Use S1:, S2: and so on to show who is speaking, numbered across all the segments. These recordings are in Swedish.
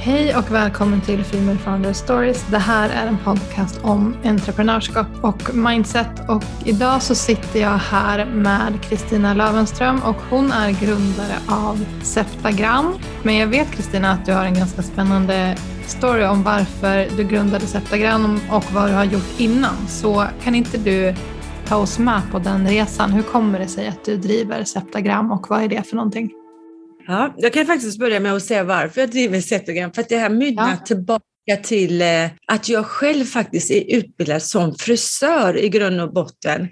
S1: Hej och välkommen till Female Founder Stories. Det här är en podcast om entreprenörskap och mindset. Och idag så sitter jag här med Kristina Lövenström och hon är grundare av Septagram. Men jag vet Kristina att du har en ganska spännande story om varför du grundade Septagram och vad du har gjort innan. Så kan inte du ta oss med på den resan? Hur kommer det sig att du driver Septagram och vad är det för någonting?
S2: Ja, jag kan faktiskt börja med att säga varför jag driver Septagram. För att det här mynnar ja. tillbaka till eh, att jag själv faktiskt är utbildad som frisör i grund och botten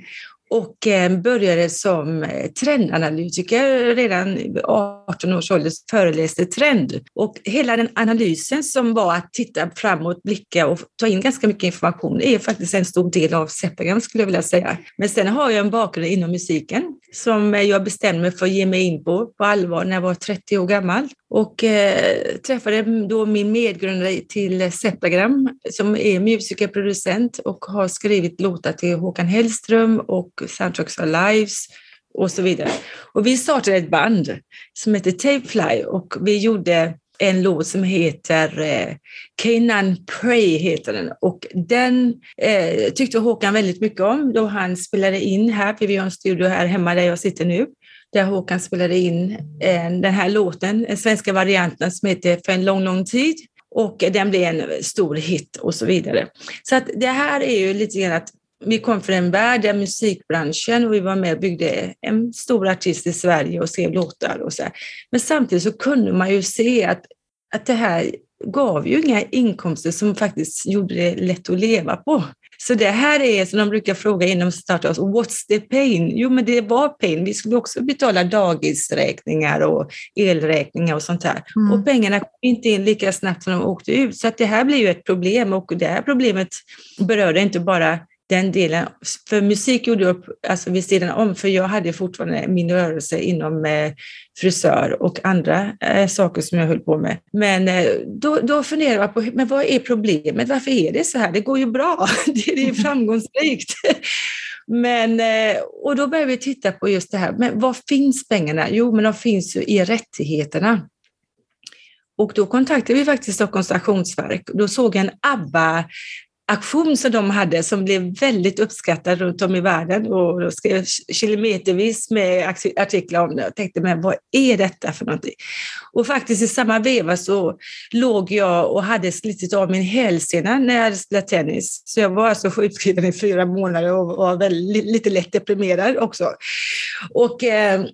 S2: och eh, började som eh, trendanalytiker redan 18 års ålder, föreläste trend. Och hela den analysen som var att titta framåt, blicka och ta in ganska mycket information är faktiskt en stor del av Seppagram skulle jag vilja säga. Men sen har jag en bakgrund inom musiken som eh, jag bestämde mig för att ge mig in på på allvar när jag var 30 år gammal och eh, träffade då min medgrundare till Septagram som är musikerproducent och har skrivit låtar till Håkan Hellström och Soundtracks of Lives och så vidare. Och vi startade ett band som heter Tapefly och vi gjorde en låt som heter eh, Canaan Pray heter den och den eh, tyckte Håkan väldigt mycket om då han spelade in här, för vi har en studio här hemma där jag sitter nu, där Håkan spelade in eh, den här låten, den svenska varianten som heter För en lång, lång tid och den blev en stor hit och så vidare. Så att det här är ju lite grann att vi kom från en värld där musikbranschen och vi var med och byggde en stor artist i Sverige och skrev låtar och så. Här. Men samtidigt så kunde man ju se att, att det här gav ju inga inkomster som faktiskt gjorde det lätt att leva på. Så det här är som de brukar fråga inom startups, what's the pain? Jo, men det var pain. Vi skulle också betala dagisräkningar och elräkningar och sånt här. Mm. Och pengarna kom inte in lika snabbt som de åkte ut. Så att det här blir ju ett problem och det här problemet berörde inte bara den delen. För musik gjorde jag upp alltså vid sidan om, för jag hade fortfarande min rörelse inom eh, frisör och andra eh, saker som jag höll på med. Men eh, då, då funderade jag på, men vad är problemet? Varför är det så här? Det går ju bra, det är framgångsrikt. Men, eh, och då började vi titta på just det här, men var finns pengarna? Jo, men de finns ju i rättigheterna. Och då kontaktade vi faktiskt Stockholms stationsverk. Då såg jag en ABBA aktion som de hade som blev väldigt uppskattad runt om i världen och då skrev kilometervis med artiklar om det. Jag tänkte, men vad är detta för någonting? Och faktiskt i samma veva så låg jag och hade slitit av min hälsena när jag spelade tennis. Så jag var alltså sjukskriven i fyra månader och var väldigt, lite lätt deprimerad också. Och eh,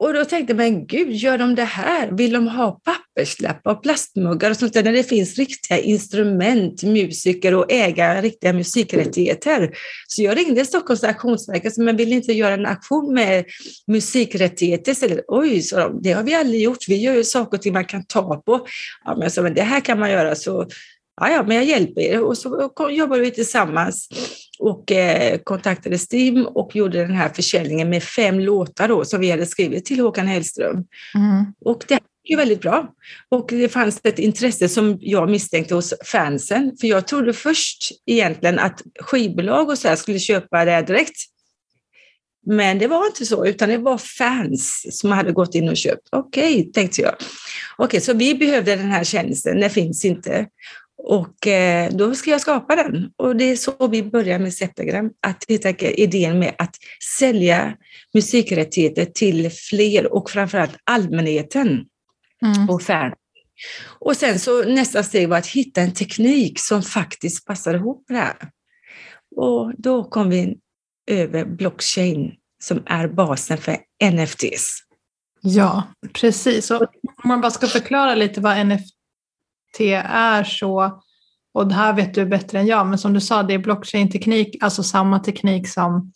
S2: och då tänkte jag, men gud, gör de det här? Vill de ha papperslappar och plastmuggar och sånt där när det finns riktiga instrument, musiker och äga riktiga musikrättigheter? Så jag ringde Stockholms auktionsverk och sa, men vill inte göra en aktion med musikrättigheter istället? Oj, så de, det har vi aldrig gjort. Vi gör ju saker och ting man kan ta på. Ja, men, så, men det här kan man göra. Så ja, ja, men jag hjälper er. Och så jobbade vi tillsammans och eh, kontaktade Stim och gjorde den här försäljningen med fem låtar då, som vi hade skrivit till Håkan Hellström. Mm. Och det gick väldigt bra. Och det fanns ett intresse som jag misstänkte hos fansen, för jag trodde först egentligen att skivbolag och så skulle köpa det direkt. Men det var inte så, utan det var fans som hade gått in och köpt. Okej, okay, tänkte jag. Okej, okay, så vi behövde den här tjänsten, den finns inte. Och eh, då ska jag skapa den. Och det är så vi börjar med Septagram, att hitta idén med att sälja musikrättigheter till fler och framförallt allmänheten mm. och fan. Och sen så nästa steg var att hitta en teknik som faktiskt passar ihop med det här. Och då kom vi över blockchain som är basen för NFTs.
S1: Ja, precis. Och om man bara ska förklara lite vad NFT är så, och det här vet du bättre än jag, men som du sa, det är blockchain-teknik, alltså samma teknik som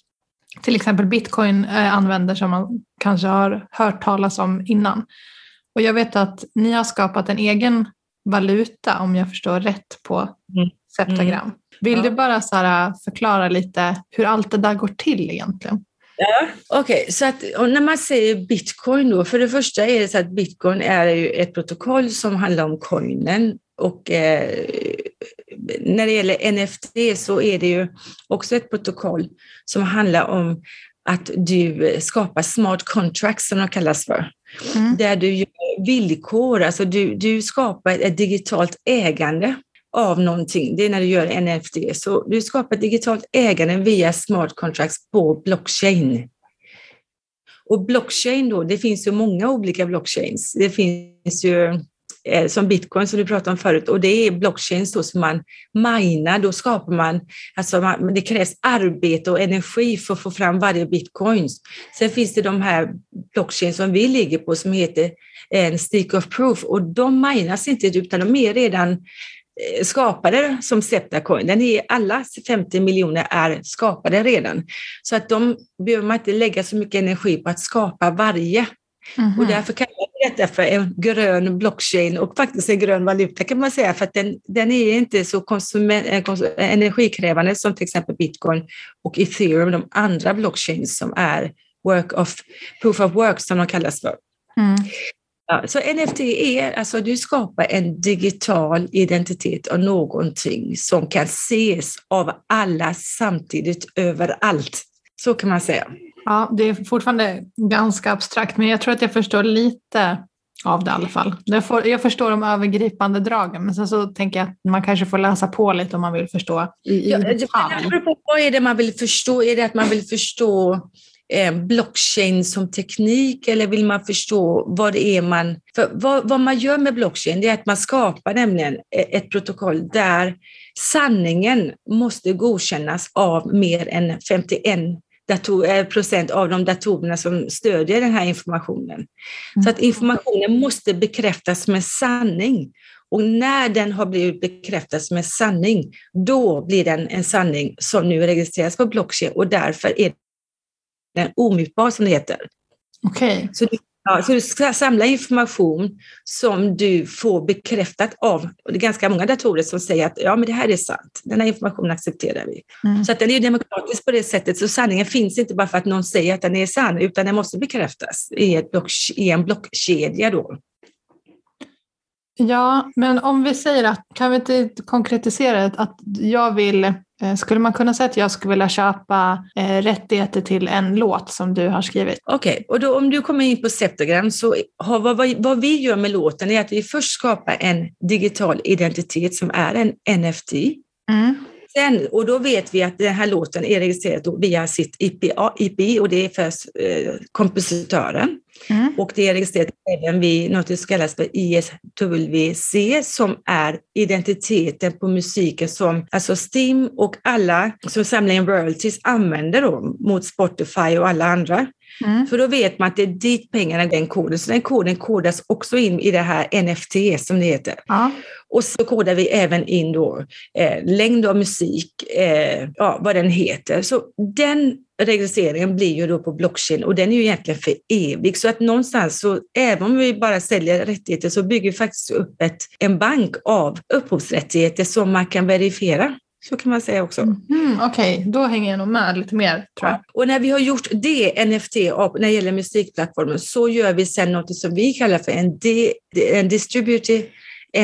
S1: till exempel bitcoin eh, använder som man kanske har hört talas om innan. Och jag vet att ni har skapat en egen valuta om jag förstår rätt på mm. Septagram. Mm. Vill ja. du bara så förklara lite hur allt det där går till egentligen?
S2: Ja, Okej, okay. så att när man säger bitcoin då, för det första är det så att bitcoin är ju ett protokoll som handlar om coinen och eh, när det gäller NFT så är det ju också ett protokoll som handlar om att du skapar smart contracts som de kallas för. Mm. Där du gör villkor, alltså du, du skapar ett digitalt ägande av någonting. Det är när du gör NFT. Så du skapar digitalt ägande via smart contracts på blockchain. Och blockchain då, det finns ju många olika blockchains. Det finns ju eh, som bitcoin som du pratade om förut och det är blockchains då som man minar, då skapar man, alltså man, det krävs arbete och energi för att få fram varje bitcoin. Sen finns det de här blockchains som vi ligger på som heter en stick of proof och de minas inte utan de är redan skapade som Septacoin. Den är, alla 50 miljoner är skapade redan. Så att de behöver man inte lägga så mycket energi på att skapa varje. Mm -hmm. Och därför kallar vi detta för en grön blockchain och faktiskt en grön valuta kan man säga, för att den, den är inte så eh, energikrävande som till exempel bitcoin och ethereum, de andra blockchains som är work of, proof of work som de kallas för. Mm. Ja, så NFT är, alltså du skapar en digital identitet av någonting som kan ses av alla samtidigt överallt. Så kan man säga.
S1: Ja, det är fortfarande ganska abstrakt, men jag tror att jag förstår lite av det i alla fall. Jag, får, jag förstår de övergripande dragen, men sen så tänker jag att man kanske får läsa på lite om man vill förstå i, i ja,
S2: detalj. Vad är det man vill förstå? Är det att man vill förstå blockchain som teknik eller vill man förstå vad det är man... För vad, vad man gör med blockchain det är att man skapar nämligen ett protokoll där sanningen måste godkännas av mer än 51 dator, eh, procent av de datorerna som stödjer den här informationen. Mm. Så att informationen måste bekräftas med sanning. Och när den har blivit bekräftad med sanning, då blir den en sanning som nu registreras på blockchain och därför är omutbar som det heter.
S1: Okay.
S2: Så, du, ja, så du ska samla information som du får bekräftat av, och det är ganska många datorer som säger att ja, men det här är sant, den här informationen accepterar vi. Mm. Så att den är demokratisk på det sättet, så sanningen finns inte bara för att någon säger att den är sann, utan den måste bekräftas i, block, i en blockkedja då.
S1: Ja, men om vi säger att, kan vi inte konkretisera att jag vill Eh, skulle man kunna säga att jag skulle vilja köpa eh, rättigheter till en låt som du har skrivit?
S2: Okej, okay. och då, om du kommer in på Septogram så har, vad, vad vi gör med låten är att vi först skapar en digital identitet som är en NFT. Mm. Sen, och då vet vi att den här låten är registrerad via sitt IP, IP och det är för eh, kompositören. Mm. Och det är registrerat även vid något som kallas för ISWC som är identiteten på musiken som alltså Steam och alla som samlar in royalties använder då mot Spotify och alla andra. Mm. För då vet man att det är dit pengarna, den koden. Så den koden kodas också in i det här NFT som det heter. Ja. Och så kodar vi även in då eh, längd av musik, eh, ja, vad den heter. Så den registreringen blir ju då på blockchain och den är ju egentligen för evig. Så att någonstans, så, även om vi bara säljer rättigheter, så bygger vi faktiskt upp ett, en bank av upphovsrättigheter som man kan verifiera. Så kan man säga också.
S1: Mm, Okej, okay. då hänger jag nog med lite mer tror jag.
S2: Och när vi har gjort det, NFT, när det gäller musikplattformen, så gör vi sen något som vi kallar för en, de, en distributed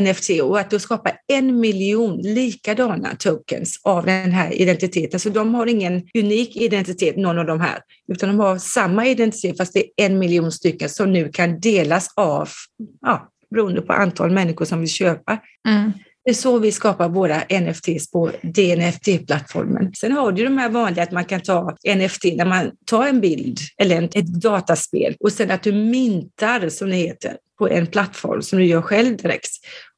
S2: NFT och att då skapa en miljon likadana tokens av den här identiteten. Så de har ingen unik identitet, någon av de här, utan de har samma identitet fast det är en miljon stycken som nu kan delas av, ja, beroende på antal människor som vill köpa. Mm. Det är så vi skapar våra NFTs på DNFT-plattformen. Sen har du de här vanliga att man kan ta NFT när man tar en bild eller ett dataspel och sen att du mintar, som det heter, på en plattform som du gör själv direkt.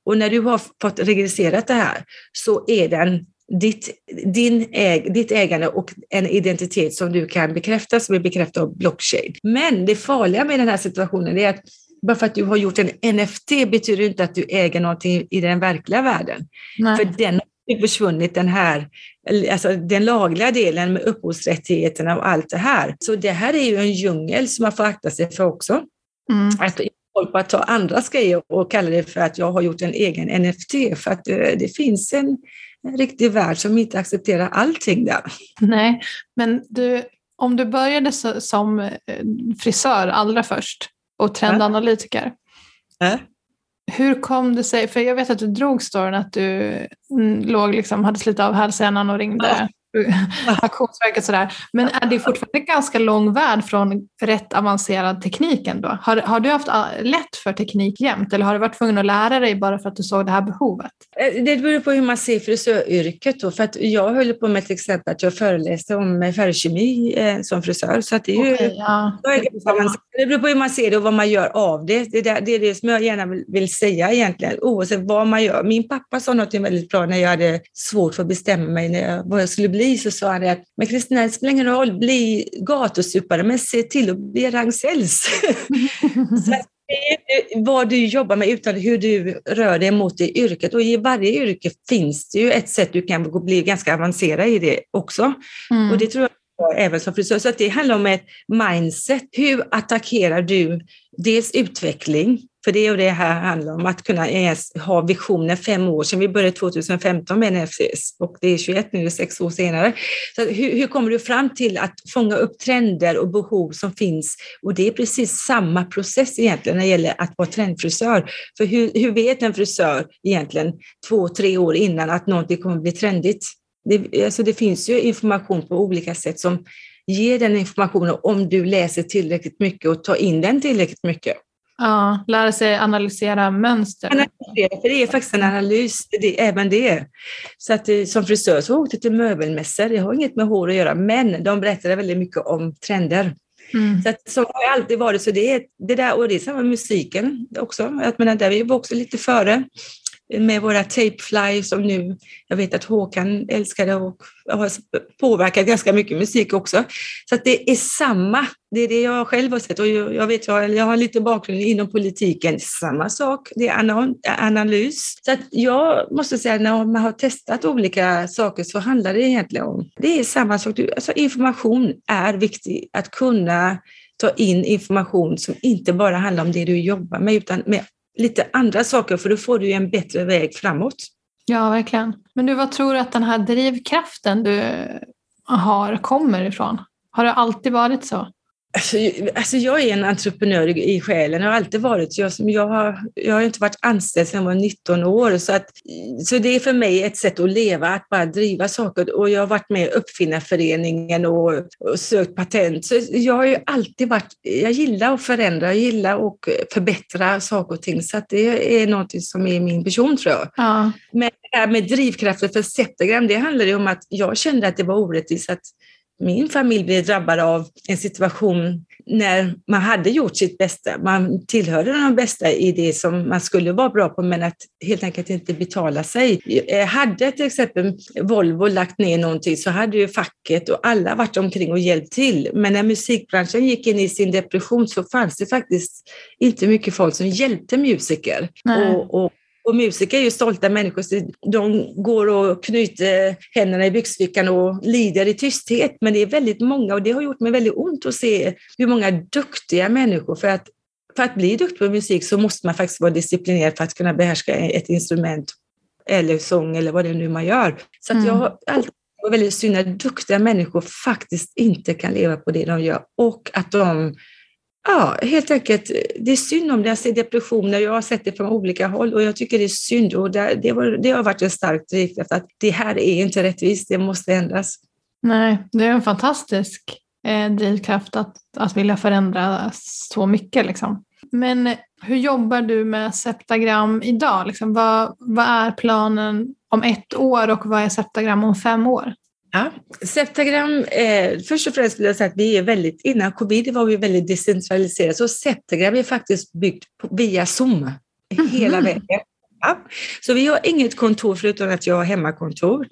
S2: Och när du har fått registrerat det här så är den ditt, din äg, ditt ägande och en identitet som du kan bekräfta som är bekräftad av blockchain. Men det farliga med den här situationen är att bara för att du har gjort en NFT betyder inte att du äger någonting i den verkliga världen. Nej. För den har försvunnit, den här, alltså den lagliga delen med upphovsrättigheterna och allt det här. Så det här är ju en djungel som man får akta sig för också. Mm. Att folk bara tar andras grejer och kallar det för att jag har gjort en egen NFT. För att det, eh, det finns en, en riktig värld som inte accepterar allting där.
S1: Nej, men du, om du började som eh, frisör allra först och trendanalytiker. Ja. Hur kom det sig, för jag vet att du drog storyn att du mm, låg liksom, hade slitit av hälsenan och ringde Auktionsverket sådär. Men är det fortfarande ganska lång värld från rätt avancerad teknik ändå? Har, har du haft ah, lätt för teknik jämt eller har du varit tvungen att lära dig bara för att du såg det här behovet?
S2: Eh, det beror på hur man ser frisöryrket då. För att jag höll på med till exempel att jag föreläste om färgkemi eh, som frisör. Så att det, är ju, okay, ja. det beror på hur man ser det och vad man gör av det. Det, där, det är det som jag gärna vill, vill säga egentligen, oavsett vad man gör. Min pappa sa något väldigt bra när jag hade svårt för att bestämma mig när jag, vad jag skulle bli. Så sa han att, men Kristina, det spelar ingen roll, bli gatusupare, men se till att bli Ragn-Sells. vad du jobbar med utan hur du rör dig mot det yrket. Och i varje yrke finns det ju ett sätt du kan bli ganska avancerad i det också. Mm. Och det tror jag även som frisör. Så det handlar om ett mindset. Hur attackerar du dels utveckling, för det är det här handlar om, att kunna ha visioner fem år sedan. Vi började 2015 med NFCS och det är 21 nu, sex år senare. Så hur, hur, kommer du fram till att fånga upp trender och behov som finns? Och det är precis samma process egentligen när det gäller att vara trendfrisör. För hur, hur vet en frisör egentligen två, tre år innan att någonting kommer bli trendigt? Det, alltså det finns ju information på olika sätt som ger den informationen om du läser tillräckligt mycket och tar in den tillräckligt mycket.
S1: Ja, lära sig analysera mönster.
S2: Analysera, för det är faktiskt en analys, det även det. Så att eh, som frisör så åkte jag till möbelmässor, det har inget med hår att göra, men de berättade väldigt mycket om trender. Mm. Så att, så har alltid varit, så det det där, och det är samma med musiken också, att men där vi var också lite före med våra Tapefly som nu, jag vet att Håkan älskade och har påverkat ganska mycket musik också. Så att det är samma, det är det jag själv har sett och jag vet, jag, jag har lite bakgrund inom politiken, samma sak, det är analys. Så att jag måste säga när man har testat olika saker så handlar det egentligen om, det är samma sak, alltså information är viktig, att kunna ta in information som inte bara handlar om det du jobbar med utan med lite andra saker för då får du en bättre väg framåt.
S1: Ja, verkligen. Men du, vad tror du att den här drivkraften du har kommer ifrån? Har det alltid varit så?
S2: Alltså, alltså jag är en entreprenör i själen, jag har alltid varit. Jag, jag, har, jag har inte varit anställd sedan jag var 19 år. Så, att, så det är för mig ett sätt att leva, att bara driva saker. Och jag har varit med i Uppfinnarföreningen och, och sökt patent. Så jag har ju alltid varit, jag gillar att förändra, jag gillar att förbättra saker och ting. Så det är något som är min person tror jag. Ja. Men det här med drivkraften för Septagram, det handlar ju om att jag kände att det var orättvist att min familj blev drabbad av en situation när man hade gjort sitt bästa. Man tillhörde de bästa i det som man skulle vara bra på, men att helt enkelt inte betala sig. Hade till exempel Volvo lagt ner någonting så hade ju facket och alla varit omkring och hjälpt till. Men när musikbranschen gick in i sin depression så fanns det faktiskt inte mycket folk som hjälpte musiker. Och, och och musiker är ju stolta människor, så de går och knyter händerna i byxfickan och lider i tysthet. Men det är väldigt många och det har gjort mig väldigt ont att se hur många duktiga människor, för att, för att bli duktig på musik så måste man faktiskt vara disciplinerad för att kunna behärska ett instrument eller sång eller vad det nu man gör. Så mm. jag har alltid varit väldigt synd när duktiga människor faktiskt inte kan leva på det de gör och att de Ja, helt enkelt. Det är synd om det. Jag ser depressioner, jag har sett det från olika håll och jag tycker det är synd. Och det, det, var, det har varit en stark drivkraft att det här är inte rättvist, det måste ändras.
S1: Nej, det är en fantastisk eh, drivkraft att, att vilja förändra så mycket. Liksom. Men hur jobbar du med Septagram idag? Liksom, vad, vad är planen om ett år och vad är Septagram om fem år?
S2: Ja, Septagram, eh, först och främst vill jag säga att vi är väldigt, innan covid var vi väldigt decentraliserade, så Septagram är faktiskt byggt på, via Zoom mm -hmm. hela vägen. Ja. Så vi har inget kontor förutom att jag har hemmakontor.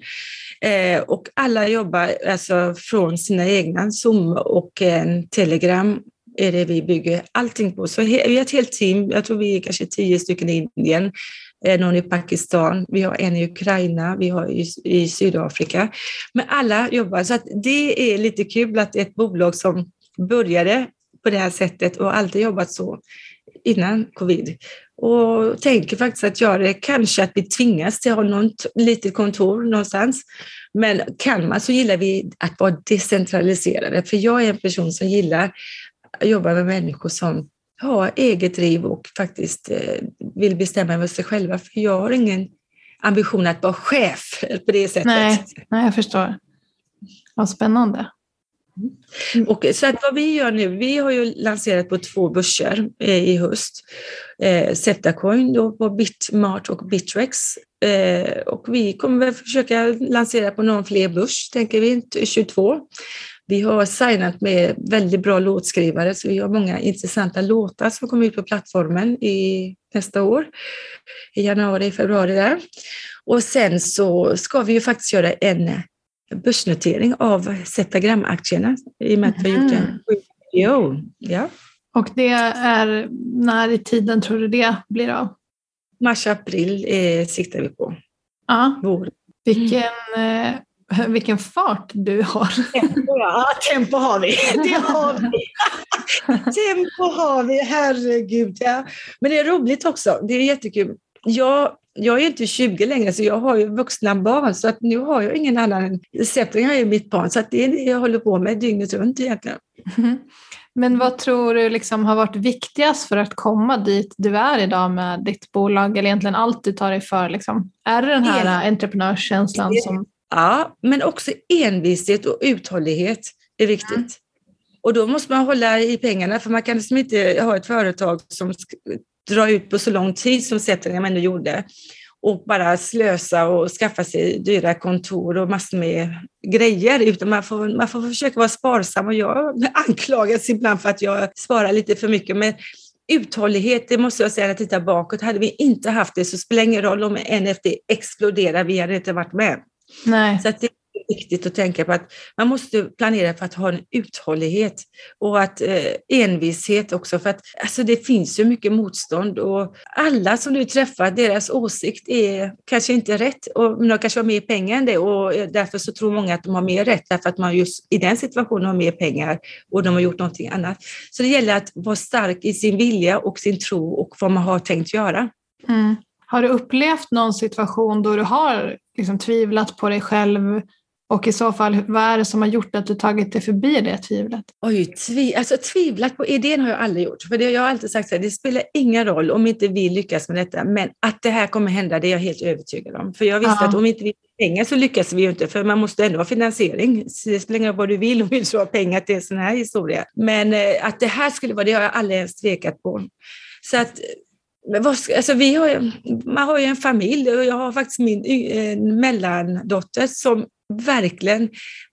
S2: Eh, och alla jobbar alltså från sina egna Zoom och en Telegram är det vi bygger allting på. Så vi har ett helt team, jag tror vi är kanske tio stycken i Indien, Eh, Eh, någon i Pakistan, vi har en i Ukraina, vi har i, i Sydafrika. Men alla jobbar, så att det är lite kul att ett bolag som började på det här sättet och alltid jobbat så innan covid och tänker faktiskt att göra det, kanske att vi tvingas till att ha något litet kontor någonstans. Men kan man så gillar vi att vara decentraliserade, för jag är en person som gillar att jobba med människor som ha eget driv och faktiskt eh, vill bestämma över sig själva. För jag har ingen ambition att vara chef på det sättet.
S1: Nej, nej jag förstår. Vad spännande.
S2: Mm. Och, så att vad vi gör nu, vi har ju lanserat på två börser eh, i höst. Eh, Septacoin då på Bitmart och Bitrex. Eh, och vi kommer väl försöka lansera på någon fler börs, tänker vi, 22. Vi har signat med väldigt bra låtskrivare, så vi har många intressanta låtar som kommer ut på plattformen i nästa år, i januari, februari där. Och sen så ska vi ju faktiskt göra en börsnotering av Zetagram-aktierna i och med att vi har gjort en. Mm. Ja.
S1: Och det är, när i tiden tror du det blir av?
S2: Mars, april eh, siktar vi på.
S1: Ja. Vår. Vilken, eh, vilken fart du har.
S2: Tempo, ja. tempo har vi. Det har vi. tempo har vi, herregud. Ja. Men det är roligt också. Det är jättekul. Jag jag är inte 20 längre, så jag har ju vuxna barn, så att nu har jag ingen annan. Septring har ju mitt barn, så att det är det jag håller på med dygnet runt egentligen.
S1: Mm. Men vad tror du liksom har varit viktigast för att komma dit du är idag med ditt bolag, eller egentligen allt du tar dig för? Liksom? Är det den här en... entreprenörskänslan som...
S2: Ja, men också envishet och uthållighet är viktigt. Mm. Och då måste man hålla i pengarna, för man kan liksom inte ha ett företag som dra ut på så lång tid som Zettergem ändå gjorde och bara slösa och skaffa sig dyra kontor och massor med grejer, utan man får, man får försöka vara sparsam och jag anklagas ibland för att jag sparar lite för mycket. Men uthållighet, det måste jag säga när jag tittar bakåt, hade vi inte haft det så spelar det ingen roll om NFT exploderar, vi hade inte varit med.
S1: Nej.
S2: Så det viktigt att tänka på att man måste planera för att ha en uthållighet och att eh, envishet också för att alltså, det finns ju mycket motstånd och alla som du träffar, deras åsikt är kanske inte rätt och de kanske har mer pengar än det och eh, därför så tror många att de har mer rätt därför att man just i den situationen har mer pengar och de har gjort någonting annat. Så det gäller att vara stark i sin vilja och sin tro och vad man har tänkt göra.
S1: Mm. Har du upplevt någon situation då du har liksom tvivlat på dig själv och i så fall, vad är det som har gjort att du tagit dig förbi det tvivlet?
S2: Oj, tvi alltså, tvivlat på idén har jag aldrig gjort. För det, jag har alltid sagt att det spelar ingen roll om inte vi lyckas med detta, men att det här kommer hända, det är jag helt övertygad om. För jag visste Aha. att om inte vi har pengar så lyckas vi ju inte, för man måste ändå ha finansiering. Så det spelar ingen roll vad du vill om du inte har pengar till en sån här historia. Men eh, att det här skulle vara det har jag aldrig ens tvekat på. Så att vad, alltså vi har, man har ju en familj och jag har faktiskt min eh, mellandotter som verkligen,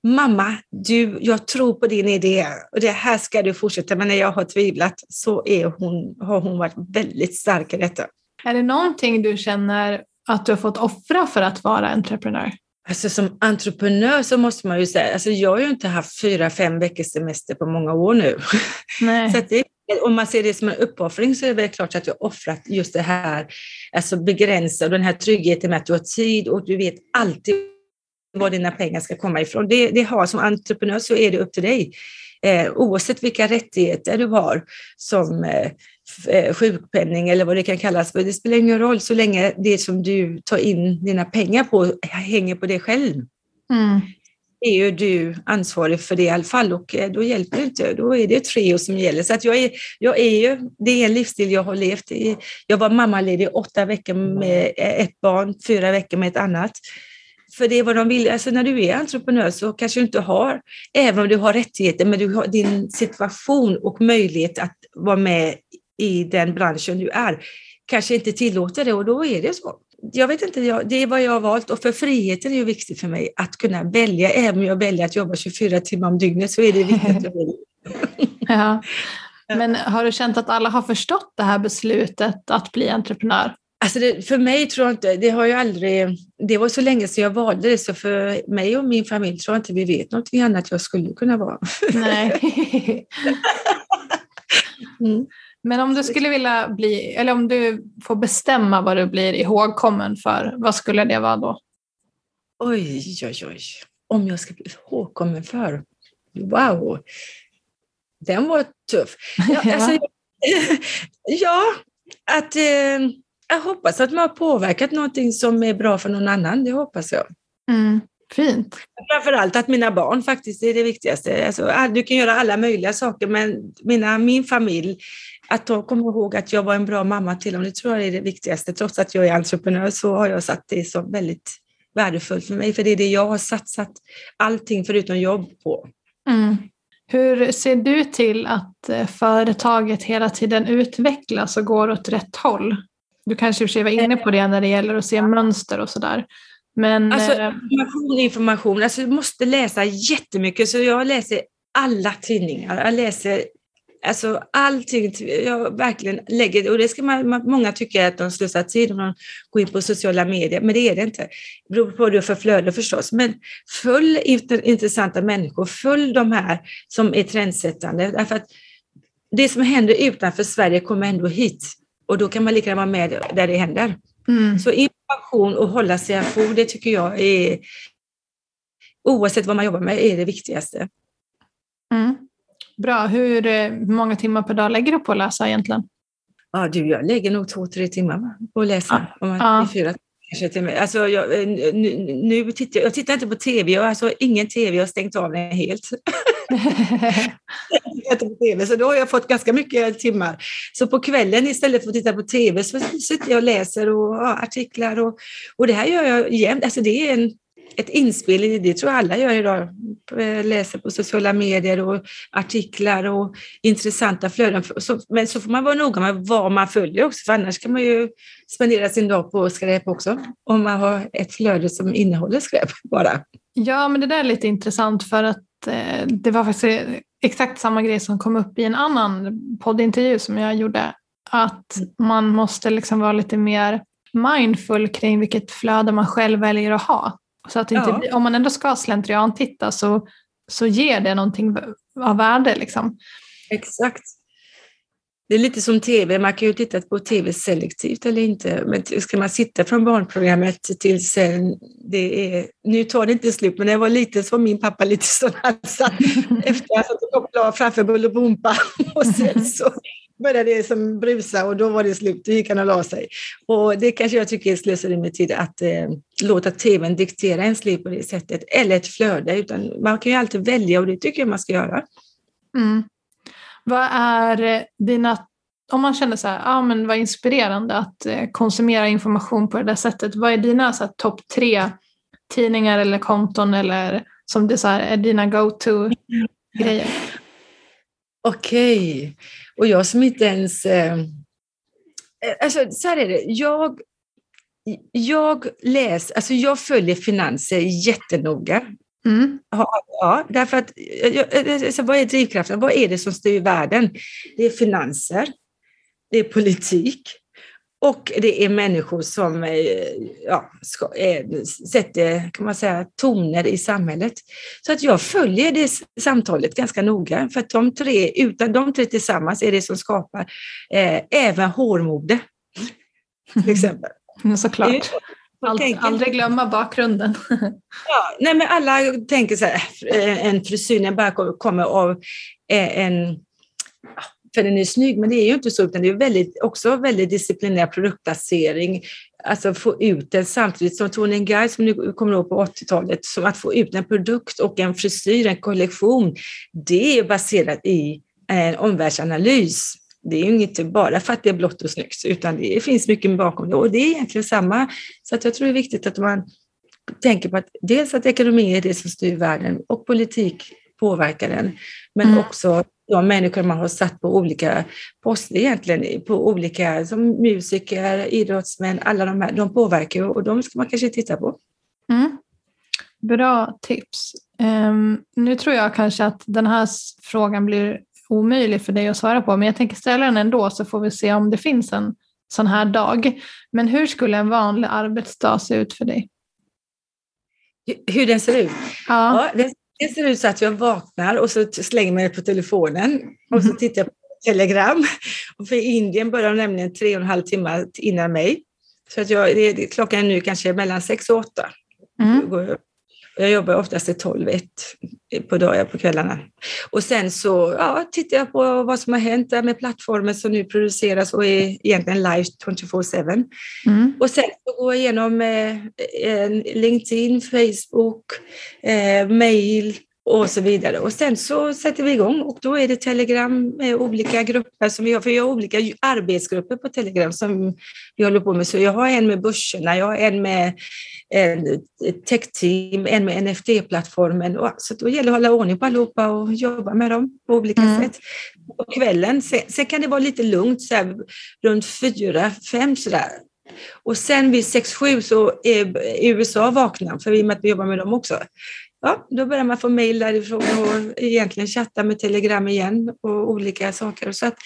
S2: mamma, du, jag tror på din idé och det här ska du fortsätta med. När jag har tvivlat så är hon, har hon varit väldigt stark i detta.
S1: Är det någonting du känner att du har fått offra för att vara entreprenör?
S2: Alltså som entreprenör så måste man ju säga, alltså jag har ju inte haft fyra, fem veckors semester på många år nu.
S1: Nej.
S2: så det, om man ser det som en uppoffring så är det väl klart att jag har offrat just det här, alltså begränsa den här tryggheten med att du har tid och du vet alltid var dina pengar ska komma ifrån. Det, det har som entreprenör så är det upp till dig. Eh, oavsett vilka rättigheter du har som eh, eh sjukpenning eller vad det kan kallas för. Det spelar ingen roll så länge det som du tar in dina pengar på hänger på dig själv.
S1: Mm
S2: är ju du ansvarig för det i alla fall och eh, då hjälper det inte. Då är det Treo som gäller. Så att jag är, jag är ju, det är en livsstil jag har levt i. Jag var mammaledig åtta veckor med ett barn, fyra veckor med ett annat. För det är vad de vill. Alltså när du är entreprenör så kanske du inte har, även om du har rättigheter, men du har din situation och möjlighet att vara med i den branschen du är, kanske inte tillåter det och då är det så. Jag vet inte, det är vad jag har valt och för friheten är ju viktigt för mig att kunna välja. Även om jag väljer att jobba 24 timmar om dygnet så är det viktigt att välja.
S1: ja. Men har du känt att alla har förstått det här beslutet att bli entreprenör?
S2: Alltså det, för mig tror jag inte, det har ju aldrig, det var så länge sedan jag valde det så för mig och min familj tror jag inte vi vet något annat jag skulle kunna vara.
S1: Nej. mm. Men om du skulle vilja bli, eller om du får bestämma vad du blir ihågkommen för, vad skulle det vara då?
S2: Oj, oj, oj. Om jag ska bli ihågkommen för? Wow! Den var tuff. Ja, alltså, ja att eh, jag hoppas att man har påverkat någonting som är bra för någon annan. Det hoppas jag.
S1: Mm, fint.
S2: Framförallt att mina barn faktiskt är det viktigaste. Alltså, du kan göra alla möjliga saker, men mina, min familj, att de kommer ihåg att jag var en bra mamma till dem, det tror jag är det viktigaste. Trots att jag är entreprenör så har jag satt det som väldigt, värdefullt för mig, för det är det jag har satsat allting förutom jobb på.
S1: Mm. Hur ser du till att eh, företaget hela tiden utvecklas och går åt rätt håll? Du kanske i och för sig var inne på det när det gäller att se mönster och sådär. Men,
S2: alltså,
S1: eh,
S2: information, information. Alltså, du måste läsa jättemycket, så jag läser alla tidningar. Jag läser Alltså allting, jag verkligen lägger, och det ska man, många tycka att de slösar tid om de går in på sociala medier, men det är det inte. Det beror på vad du har för flöde förstås. Men följ intressanta människor, följ de här som är trendsättande. Därför att det som händer utanför Sverige kommer ändå hit. Och då kan man lika gärna vara med där det händer. Mm. Så information och hålla sig ajour, det tycker jag är, oavsett vad man jobbar med, är det viktigaste.
S1: Mm. Bra. Hur eh, många timmar per dag lägger du på att läsa egentligen?
S2: Ja, du, jag lägger nog två, tre timmar på att läsa. Ja. Om man, ja. fyra, Alltså, jag, eh, nu, nu tittar, jag tittar inte på tv, jag har alltså ingen tv, jag har stängt av den helt. TV, så då har jag fått ganska mycket timmar. Så på kvällen istället för att titta på tv så sitter jag och läser och, ja, artiklar och, och det här gör jag jämt. Alltså det är en, ett inspel, det tror jag alla gör idag, läser på sociala medier och artiklar och intressanta flöden. Men så får man vara noga med vad man följer också, för annars kan man ju spendera sin dag på skräp också, om man har ett flöde som innehåller skräp bara.
S1: Ja, men det där är lite intressant för att eh, det var faktiskt exakt samma grej som kom upp i en annan poddintervju som jag gjorde. Att man måste liksom vara lite mer mindful kring vilket flöde man själv väljer att ha. Så att inte, ja. om man ändå ska slentrian titta så, så ger det någonting av värde. Liksom.
S2: Exakt. Det är lite som tv, man kan ju titta på tv selektivt eller inte, men ska man sitta från barnprogrammet till sen, det är, nu tar det inte slut, men när jag var liten så var min pappa lite sån, han satt efter att ha kopplade framför Bolibompa och sen så började det som brusa och då var det slut, då gick han och la sig. Och det kanske jag tycker är slöseri med tid att eh, låta tvn diktera ens liv på det sättet, eller ett flöde, utan man kan ju alltid välja och det tycker jag man ska göra.
S1: Mm. Vad är dina, om man känner så här, ah, men vad inspirerande att eh, konsumera information på det där sättet, vad är dina topp tre tidningar eller konton eller som det så här, är dina go-to-grejer?
S2: Okej. Och jag som inte ens... Eh, alltså så här är det, jag, jag läser, alltså jag följer finanser jättenoga. Mm. Ja, ja, därför att alltså, vad är drivkraften? Vad är det som styr världen? Det är finanser, det är politik och det är människor som eh, ja, ska, är, sätter kan man säga, toner i samhället. Så att jag följer det samtalet ganska noga för att de tre, utan de tre tillsammans är det som skapar eh, även hårmode. Till exempel.
S1: Såklart. Ald, aldrig glömma bakgrunden.
S2: ja, nej men alla tänker så här, en frisyr bara kommer av en för den är snygg, men det är ju inte så, utan det är väldigt, också väldigt disciplinär produktplacering. Alltså få ut den samtidigt som Tony Guy som nu kommer ihåg på 80-talet, som att få ut en produkt och en frisyr, en kollektion, det är baserat i en omvärldsanalys det är ju inte bara för att det är blått och snyggt, utan det finns mycket bakom det. Och det är egentligen samma. Så att jag tror det är viktigt att man tänker på att dels att ekonomi är det som styr världen och politik påverkar den, men mm. också de människor man har satt på olika poster egentligen, på olika, som musiker, idrottsmän, alla de här, de påverkar och de ska man kanske titta på.
S1: Mm. Bra tips. Um, nu tror jag kanske att den här frågan blir omöjlig för dig att svara på, men jag tänker ställa den ändå så får vi se om det finns en sån här dag. Men hur skulle en vanlig arbetsdag se ut för dig?
S2: Hur den ser ut? Ja. ja det ser ut så att jag vaknar och så slänger mig på telefonen och så mhm. tittar jag på telegram. Och för Indien börjar de nämligen tre och en halv timme innan mig. Så att jag, det, klockan är nu kanske mellan sex och åtta. Mm. Jag jobbar oftast till 12 1 på dagar på kvällarna. Och sen så ja, tittar jag på vad som har hänt där med plattformen som nu produceras och är egentligen live 24-7. Mm. Och sen så går jag igenom eh, LinkedIn, Facebook, eh, mail och så vidare. Och sen så sätter vi igång och då är det Telegram med olika grupper som vi har, för vi har olika arbetsgrupper på Telegram som vi håller på med. Så jag har en med börserna, jag har en med en tech-team, en med NFT-plattformen. Så då gäller det att hålla ordning på allihopa och jobba med dem på olika mm. sätt. På kvällen, sen, sen, kan det vara lite lugnt, så här, runt fyra, fem sådär. Och sen vid sex, sju så är USA vakna, för i och med att vi jobbar med dem också ja, då börjar man få mejl därifrån och egentligen chatta med telegram igen och olika saker. Så, att,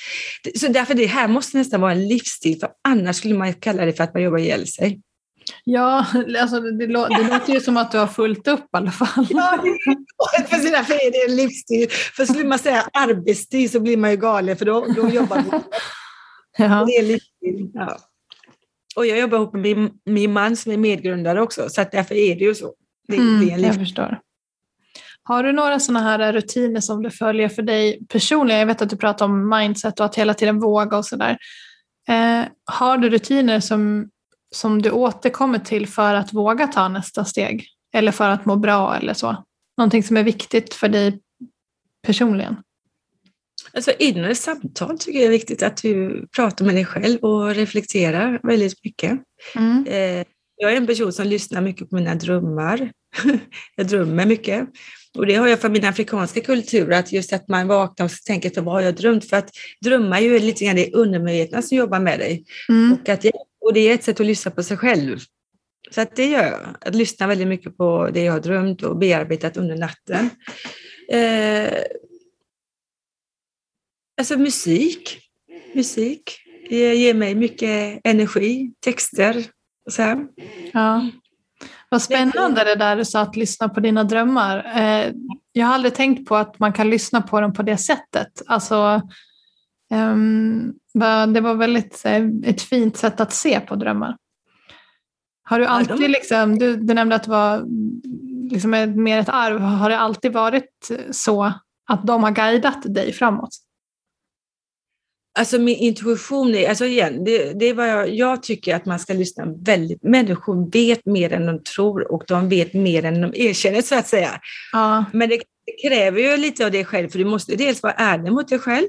S2: så därför det här måste nästan vara en livsstil, för annars skulle man kalla det för att man jobbar ihjäl sig.
S1: Ja, alltså det, lå det låter ju som att du har fullt upp i alla fall. Ja,
S2: för sina är det en livsstil. För skulle man säga arbetstid så blir man ju galen, för då, då jobbar man. Ja. Det är livsstil. Ja. Och jag jobbar ihop med min, min man som är medgrundare också, så därför är det ju så.
S1: Det mm, jag förstår. Har du några sådana här rutiner som du följer för dig personligen? Jag vet att du pratar om mindset och att hela tiden våga och sådär. Eh, har du rutiner som, som du återkommer till för att våga ta nästa steg? Eller för att må bra eller så? Någonting som är viktigt för dig personligen?
S2: Alltså inre samtal tycker jag är viktigt, att du pratar med dig själv och reflekterar väldigt mycket. Mm. Eh, jag är en person som lyssnar mycket på mina drömmar. jag drömmer mycket. Och det har jag från min afrikanska kultur, att just att man vaknar och tänker på vad har jag drömt? För att drömma är ju lite grann det undermedvetna som jobbar med dig. Mm. Och, att, och det är ett sätt att lyssna på sig själv. Så att det gör jag, att lyssna väldigt mycket på det jag har drömt och bearbetat under natten. Eh, alltså musik, musik ger mig mycket energi, texter, så här.
S1: Ja. Vad spännande det där du sa att lyssna på dina drömmar. Eh, jag har aldrig tänkt på att man kan lyssna på dem på det sättet. Alltså, ehm, det var väldigt eh, ett fint sätt att se på drömmar. Har du alltid, liksom, du, du nämnde att det var liksom mer ett arv, har det alltid varit så att de har guidat dig framåt?
S2: Alltså min intuition är, alltså igen, det, det är vad jag, jag tycker att man ska lyssna väldigt, människor vet mer än de tror och de vet mer än de erkänner så att säga. Ja. Men det, det kräver ju lite av dig själv, för du måste dels vara ärlig mot dig själv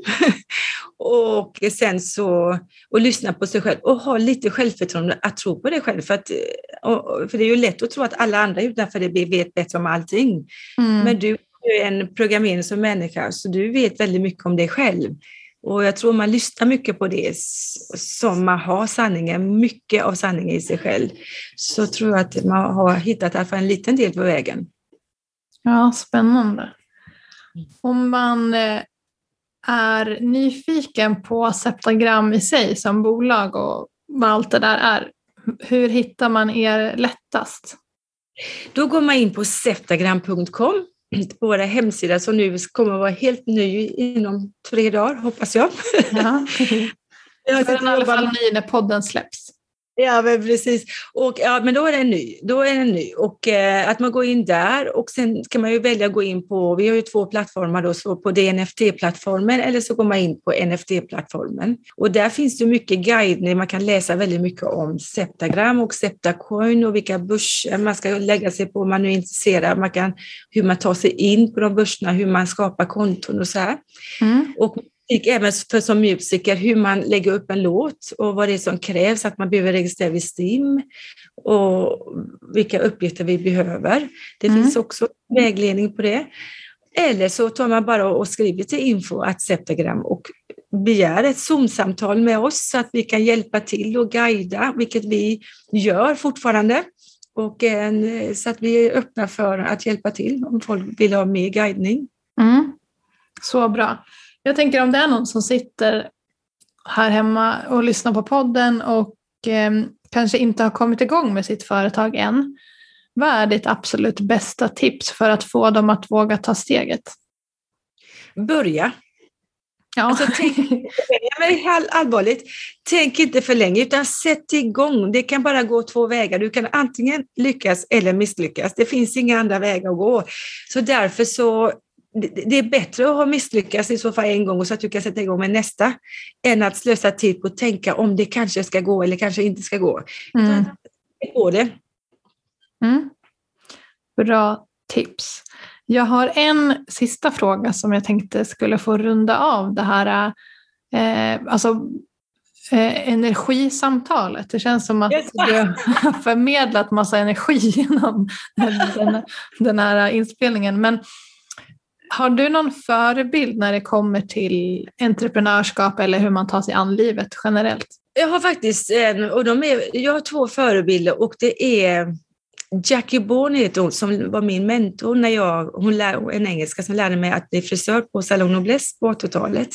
S2: och sen så och lyssna på sig själv och ha lite självförtroende att tro på dig själv. För, att, och, för det är ju lätt att tro att alla andra utanför dig vet bättre om allting. Mm. Men du är en programmering som människa, så du vet väldigt mycket om dig själv. Och jag tror man lyssnar mycket på det som man har sanningen, mycket av sanningen i sig själv. Så tror jag att man har hittat i alla fall en liten del på vägen.
S1: Ja, spännande. Om man eh, är nyfiken på Septagram i sig som bolag och vad allt det där är, hur hittar man er lättast?
S2: Då går man in på septagram.com på våra hemsida som nu kommer att vara helt ny inom tre dagar, hoppas jag. Ja.
S1: jag den i alla fall ny när podden släpps.
S2: Ja, men precis. Och, ja, men då är den ny. Då är den ny. Och eh, att man går in där och sen kan man ju välja att gå in på, vi har ju två plattformar då, så på DNFT-plattformen eller så går man in på NFT-plattformen. Och där finns det mycket guidning, man kan läsa väldigt mycket om Septagram och Septacoin och vilka börser man ska lägga sig på om man nu är intresserad. Man kan, hur man tar sig in på de börserna, hur man skapar konton och så här. Mm. Och även för som musiker, hur man lägger upp en låt och vad det är som krävs, att man behöver registrera vid STIM och vilka uppgifter vi behöver. Det mm. finns också vägledning på det. Eller så tar man bara och skriver till info att Septagram och begär ett Zoom-samtal med oss så att vi kan hjälpa till och guida, vilket vi gör fortfarande. Och en, så att vi är öppna för att hjälpa till om folk vill ha mer guidning.
S1: Mm. Så bra. Jag tänker om det är någon som sitter här hemma och lyssnar på podden och eh, kanske inte har kommit igång med sitt företag än. Vad är ditt absolut bästa tips för att få dem att våga ta steget?
S2: Börja. Ja. Alltså, tänk, men allvarligt, tänk inte för länge utan sätt igång. Det kan bara gå två vägar. Du kan antingen lyckas eller misslyckas. Det finns inga andra vägar att gå. Så därför så det är bättre att ha misslyckats i så fall en gång och så att du kan sätta igång med nästa, än att slösa tid på att tänka om det kanske ska gå eller kanske inte ska gå. Mm. det.
S1: Mm. Bra tips. Jag har en sista fråga som jag tänkte skulle få runda av det här eh, alltså, eh, energisamtalet. Det känns som att du har förmedlat massa energi genom den, den här inspelningen. Men har du någon förebild när det kommer till entreprenörskap eller hur man tar sig an livet generellt?
S2: Jag har faktiskt en, och de är, jag har två förebilder och det är Jackie Bourne heter hon, som var min mentor när jag, hon lär, en engelska som lärde mig att bli frisör på Salon Noblesse på 80-talet.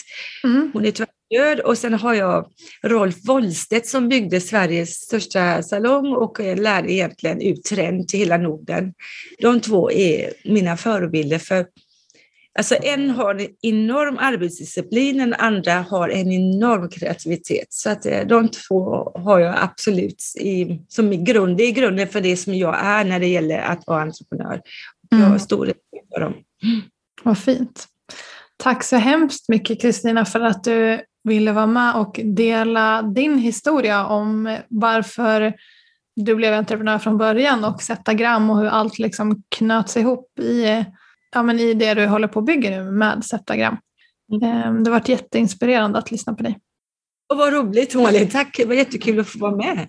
S2: Mm. Hon är tyvärr död och sen har jag Rolf Wollstedt som byggde Sveriges största salong och lärde egentligen ut trend till hela Norden. De två är mina förebilder för Alltså en har en enorm arbetsdisciplin, den andra har en enorm kreativitet. Så att eh, de två har jag absolut i, som grund. Det är grunden för det som jag är när det gäller att vara entreprenör. Jag har mm. stor respekt för dem.
S1: Vad fint. Tack så hemskt mycket Kristina för att du ville vara med och dela din historia om varför du blev entreprenör från början och sätta gram och hur allt liksom knöts ihop i ja, men i det du håller på att bygga nu med Septagram. Mm. Ehm, det har varit jätteinspirerande att lyssna på dig.
S2: Och vad roligt Malin, tack. Det var jättekul att få vara med.